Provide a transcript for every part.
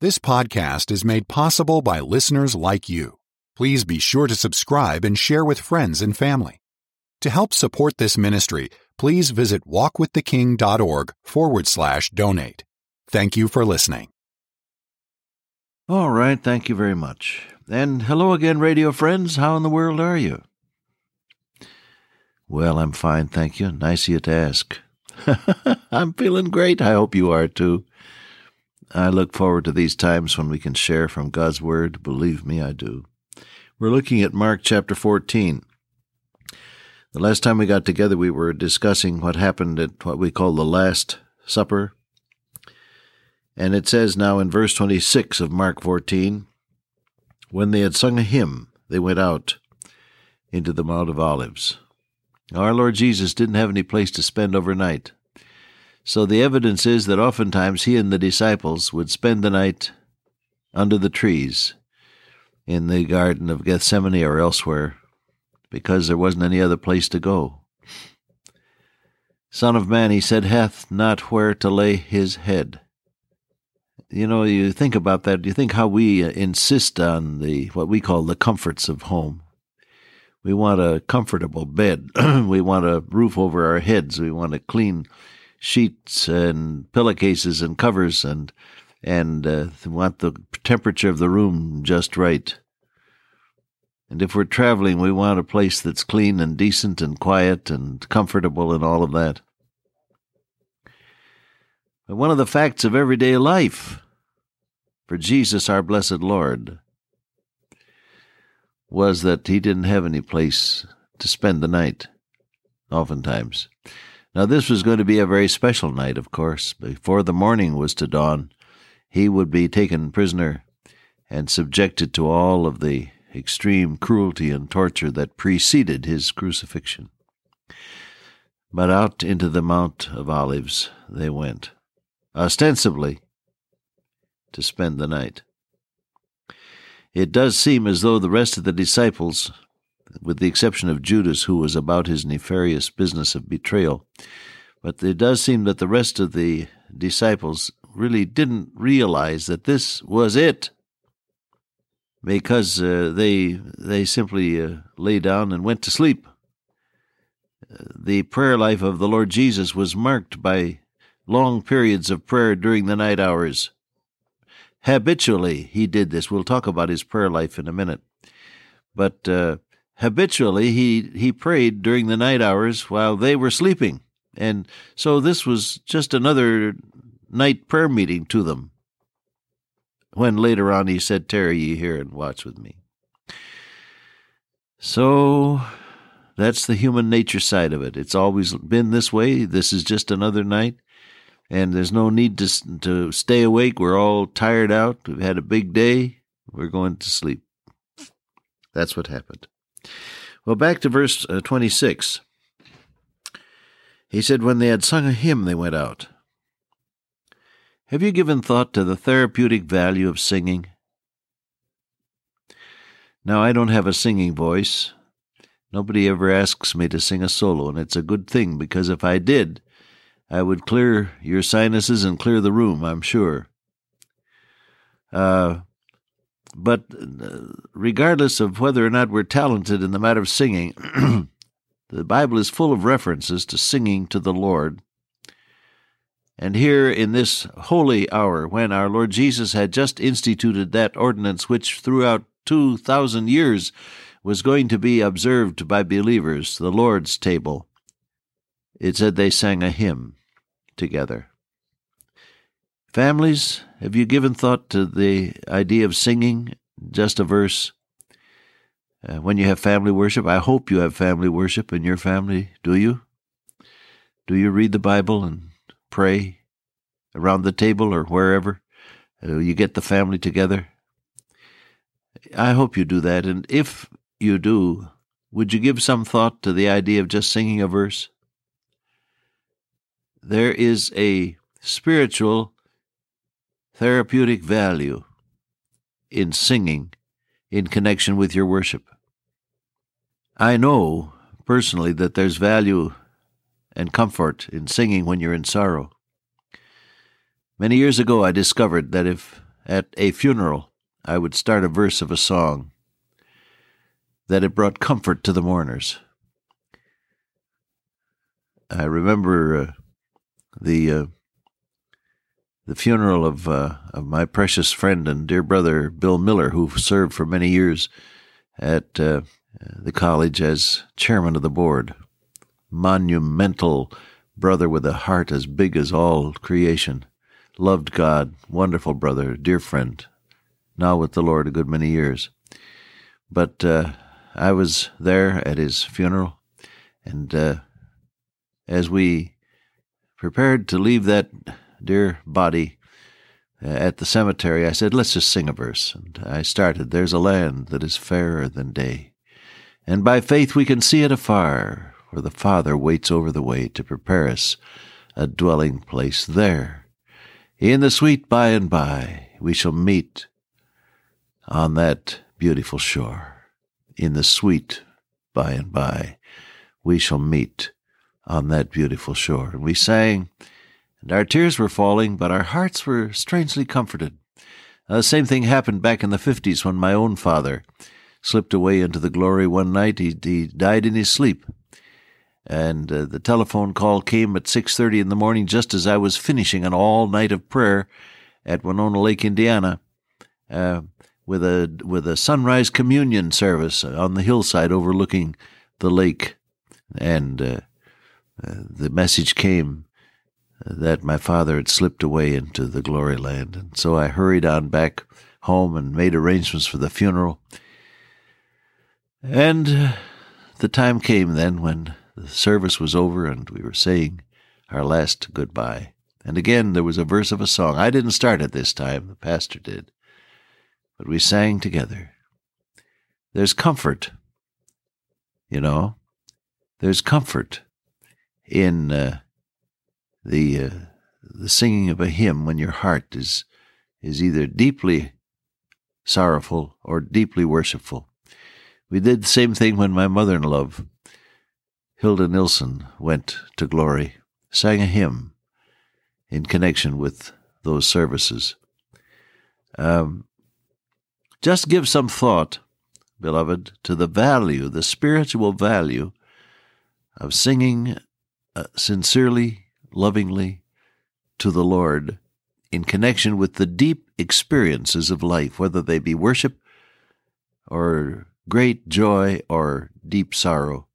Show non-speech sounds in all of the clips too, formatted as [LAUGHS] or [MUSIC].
This podcast is made possible by listeners like you. Please be sure to subscribe and share with friends and family. To help support this ministry, please visit walkwiththeking.org forward slash donate. Thank you for listening. All right, thank you very much. And hello again, radio friends. How in the world are you? Well, I'm fine, thank you. Nice of you to ask. [LAUGHS] I'm feeling great. I hope you are too. I look forward to these times when we can share from God's Word. Believe me, I do. We're looking at Mark chapter 14. The last time we got together, we were discussing what happened at what we call the Last Supper. And it says now in verse 26 of Mark 14 When they had sung a hymn, they went out into the Mount of Olives. Our Lord Jesus didn't have any place to spend overnight. So the evidence is that oftentimes he and the disciples would spend the night under the trees in the Garden of Gethsemane or elsewhere because there wasn't any other place to go. Son of Man, he said, hath not where to lay his head. You know, you think about that. You think how we uh, insist on the what we call the comforts of home. We want a comfortable bed. [CLEARS THROAT] we want a roof over our heads. We want a clean sheets and pillowcases and covers and and uh, want the temperature of the room just right. And if we're traveling, we want a place that's clean and decent and quiet and comfortable and all of that. But one of the facts of everyday life for Jesus, our blessed Lord, was that he didn't have any place to spend the night, oftentimes. Now, this was going to be a very special night, of course. Before the morning was to dawn, he would be taken prisoner and subjected to all of the extreme cruelty and torture that preceded his crucifixion. But out into the Mount of Olives they went, ostensibly to spend the night. It does seem as though the rest of the disciples with the exception of Judas, who was about his nefarious business of betrayal. But it does seem that the rest of the disciples really didn't realize that this was it, because uh, they they simply uh, lay down and went to sleep. The prayer life of the Lord Jesus was marked by long periods of prayer during the night hours. Habitually, he did this. We'll talk about his prayer life in a minute. But uh, habitually he, he prayed during the night hours while they were sleeping. And so this was just another night prayer meeting to them. When later on he said, Tarry ye here and watch with me. So that's the human nature side of it. It's always been this way. This is just another night. And there's no need to, to stay awake. We're all tired out. We've had a big day. We're going to sleep. That's what happened. Well, back to verse uh, 26. He said, When they had sung a hymn, they went out. Have you given thought to the therapeutic value of singing? Now, I don't have a singing voice. Nobody ever asks me to sing a solo, and it's a good thing because if I did, I would clear your sinuses and clear the room, I'm sure. Uh, but uh, regardless of whether or not we're talented in the matter of singing, [CLEARS THROAT] the Bible is full of references to singing to the Lord. And here in this holy hour, when our Lord Jesus had just instituted that ordinance which throughout 2,000 years was going to be observed by believers, the Lord's table, it said they sang a hymn together. Families, have you given thought to the idea of singing just a verse uh, when you have family worship? I hope you have family worship in your family. Do you? Do you read the Bible and pray around the table or wherever uh, you get the family together? I hope you do that. And if you do, would you give some thought to the idea of just singing a verse? There is a spiritual therapeutic value in singing in connection with your worship. I know personally that there's value and comfort in singing when you're in sorrow. Many years ago, I discovered that if at a funeral, I would start a verse of a song that it brought comfort to the mourners. I remember uh, the uh, the funeral of uh, of my precious friend and dear brother Bill Miller, who served for many years at uh, the college as chairman of the board. Monumental brother with a heart as big as all creation. Loved God, wonderful brother, dear friend. Now with the Lord a good many years. But uh, I was there at his funeral, and uh, as we prepared to leave that dear body uh, at the cemetery, I said, Let's just sing a verse. And I started, There's a land that is fairer than day, and by faith we can see it afar, for the Father waits over the way to prepare us a dwelling place there. In the sweet by and by we shall meet on that beautiful shore. In the sweet by and by we shall meet on that beautiful shore. And we sang, and our tears were falling, but our hearts were strangely comforted. Uh, the same thing happened back in the 50s when my own father slipped away into the glory one night. He, he died in his sleep. And uh, the telephone call came at 6:30 in the morning just as I was finishing an all night of prayer at Winona Lake, Indiana, uh, with a with a sunrise communion service on the hillside overlooking the lake, and uh, uh the message came that my father had slipped away into the glory land. And so I hurried on back home and made arrangements for the funeral. And the time came then when the service was over and we were saying our last goodbye. And again, there was a verse of a song. I didn't start it this time, the pastor did. But we sang together. There's comfort, you know, there's comfort in uh, the uh, the singing of a hymn when your heart is is either deeply sorrowful or deeply worshipful. We did the same thing when my mother-in-law, Hilda Nilsson, went to glory, sang a hymn in connection with those services. Um, just give some thought, beloved, to the value, the spiritual value of singing uh, sincerely lovingly to the Lord in connection with the deep experiences of life, whether they be worship or great joy or deep sorrow.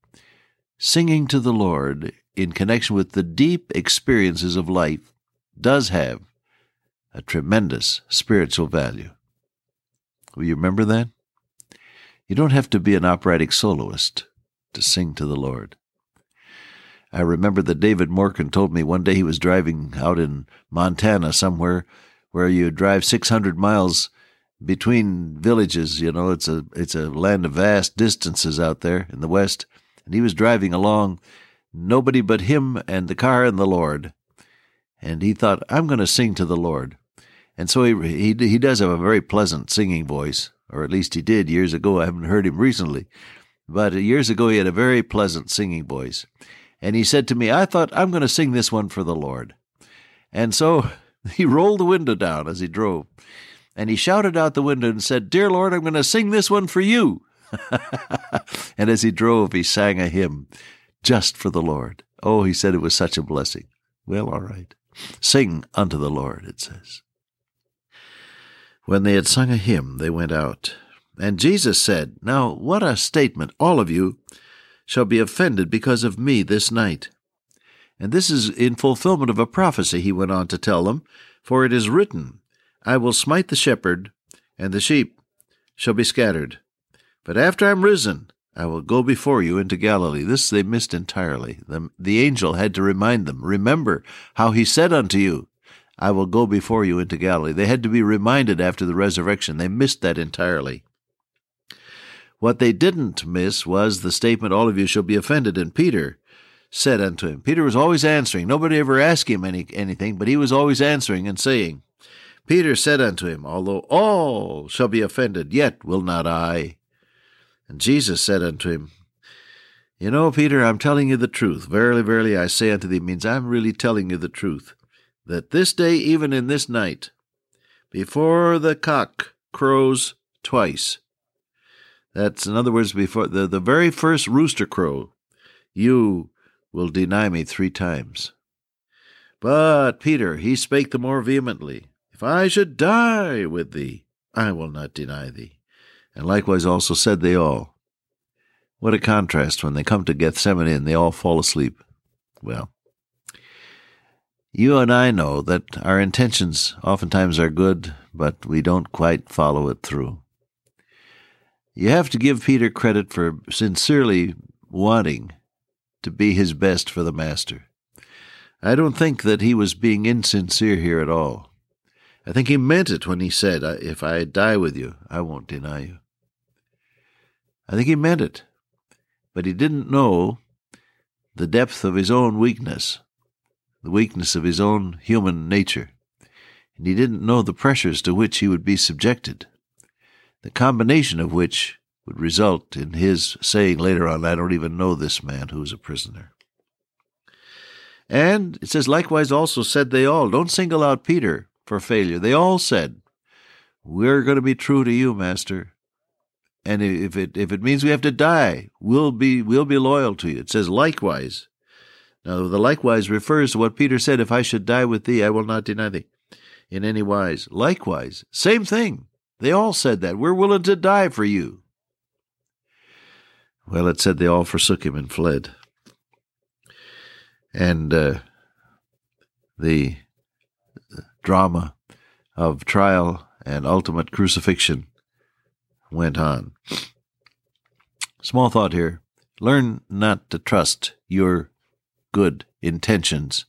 Singing to the Lord in connection with the deep experiences of life does have a tremendous spiritual value. Will you remember that? You don't have to be an operatic soloist to sing to the Lord. I remember that David Morgan told me one day he was driving out in Montana somewhere where you drive 600 miles between villages. You know, it's a it's a land of vast distances out there in the west. And he was driving along, nobody but him and the car and the Lord. And he thought, I'm going to sing to the Lord. And so he, he he does have a very pleasant singing voice, or at least he did years ago. I haven't heard him recently, but years ago he had a very pleasant singing voice. And he said to me, I thought I'm going to sing this one for the Lord. And so [LAUGHS] he rolled the window down as he drove. And he shouted out the window and said, Dear Lord, I'm going to sing this one for you. [LAUGHS] and as he drove, he sang a hymn just for the Lord. Oh, he said it was such a blessing. Well, all right. Sing unto the Lord, it says. When they had sung a hymn, they went out. And Jesus said, Now, what a statement, all of you shall be offended because of me this night. And this is in fulfillment of a prophecy, he went on to tell them, for it is written, I will smite the shepherd, and the sheep shall be scattered. But after I am risen, I will go before you into Galilee. This they missed entirely. The, the angel had to remind them, Remember how he said unto you, I will go before you into Galilee. They had to be reminded after the resurrection. They missed that entirely. What they didn't miss was the statement, All of you shall be offended. And Peter said unto him, Peter was always answering. Nobody ever asked him any, anything, but he was always answering and saying, Peter said unto him, Although all shall be offended, yet will not I. And Jesus said unto him, You know, Peter, I'm telling you the truth. Verily, verily, I say unto thee, means I'm really telling you the truth, that this day, even in this night, before the cock crows twice. That's, in other words, before the, the very first rooster crow, you will deny me three times. But Peter, he spake the more vehemently, If I should die with thee, I will not deny thee. And likewise also said they all. What a contrast when they come to Gethsemane and they all fall asleep. Well, you and I know that our intentions oftentimes are good, but we don't quite follow it through. You have to give Peter credit for sincerely wanting to be his best for the Master. I don't think that he was being insincere here at all. I think he meant it when he said, If I die with you, I won't deny you. I think he meant it, but he didn't know the depth of his own weakness, the weakness of his own human nature, and he didn't know the pressures to which he would be subjected, the combination of which would result in his saying later on, I don't even know this man who is a prisoner. And it says, likewise also said they all, don't single out Peter for failure. They all said, We're going to be true to you, Master. And if it if it means we have to die, we'll be we'll be loyal to you. It says likewise. Now the likewise refers to what Peter said, if I should die with thee, I will not deny thee in any wise. Likewise, same thing. They all said that. We're willing to die for you. Well, it said they all forsook him and fled. And uh, the drama of trial and ultimate crucifixion went on. Small thought here. Learn not to trust your good intentions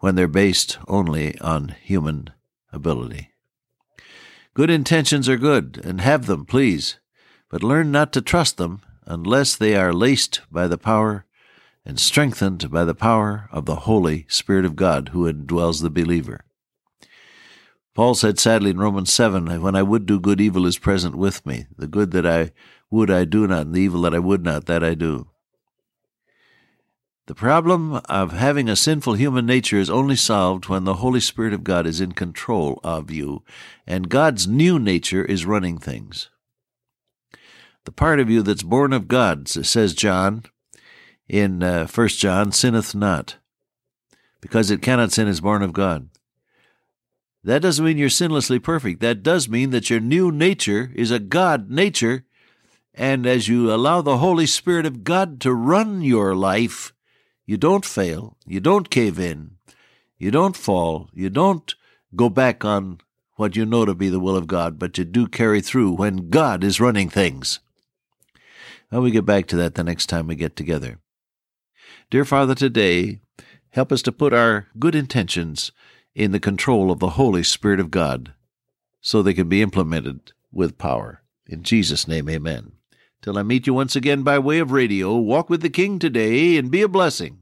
when they're based only on human ability. Good intentions are good, and have them, please, but learn not to trust them unless they are laced by the power and strengthened by the power of the Holy Spirit of God who indwells the believer. Paul said sadly in Romans 7 When I would do good, evil is present with me. The good that I would, I do not, and the evil that I would not, that I do. The problem of having a sinful human nature is only solved when the Holy Spirit of God is in control of you and God's new nature is running things. The part of you that's born of God, says John in uh, 1 John, sinneth not, because it cannot sin is born of God. That doesn't mean you're sinlessly perfect. That does mean that your new nature is a God nature. And as you allow the Holy Spirit of God to run your life, you don't fail, you don't cave in, you don't fall, you don't go back on what you know to be the will of God, but you do carry through when God is running things. Well, we get back to that the next time we get together. Dear Father, today, help us to put our good intentions in the control of the Holy Spirit of God so they can be implemented with power. In Jesus' name, amen. Till I meet you once again by way of radio, walk with the King today and be a blessing.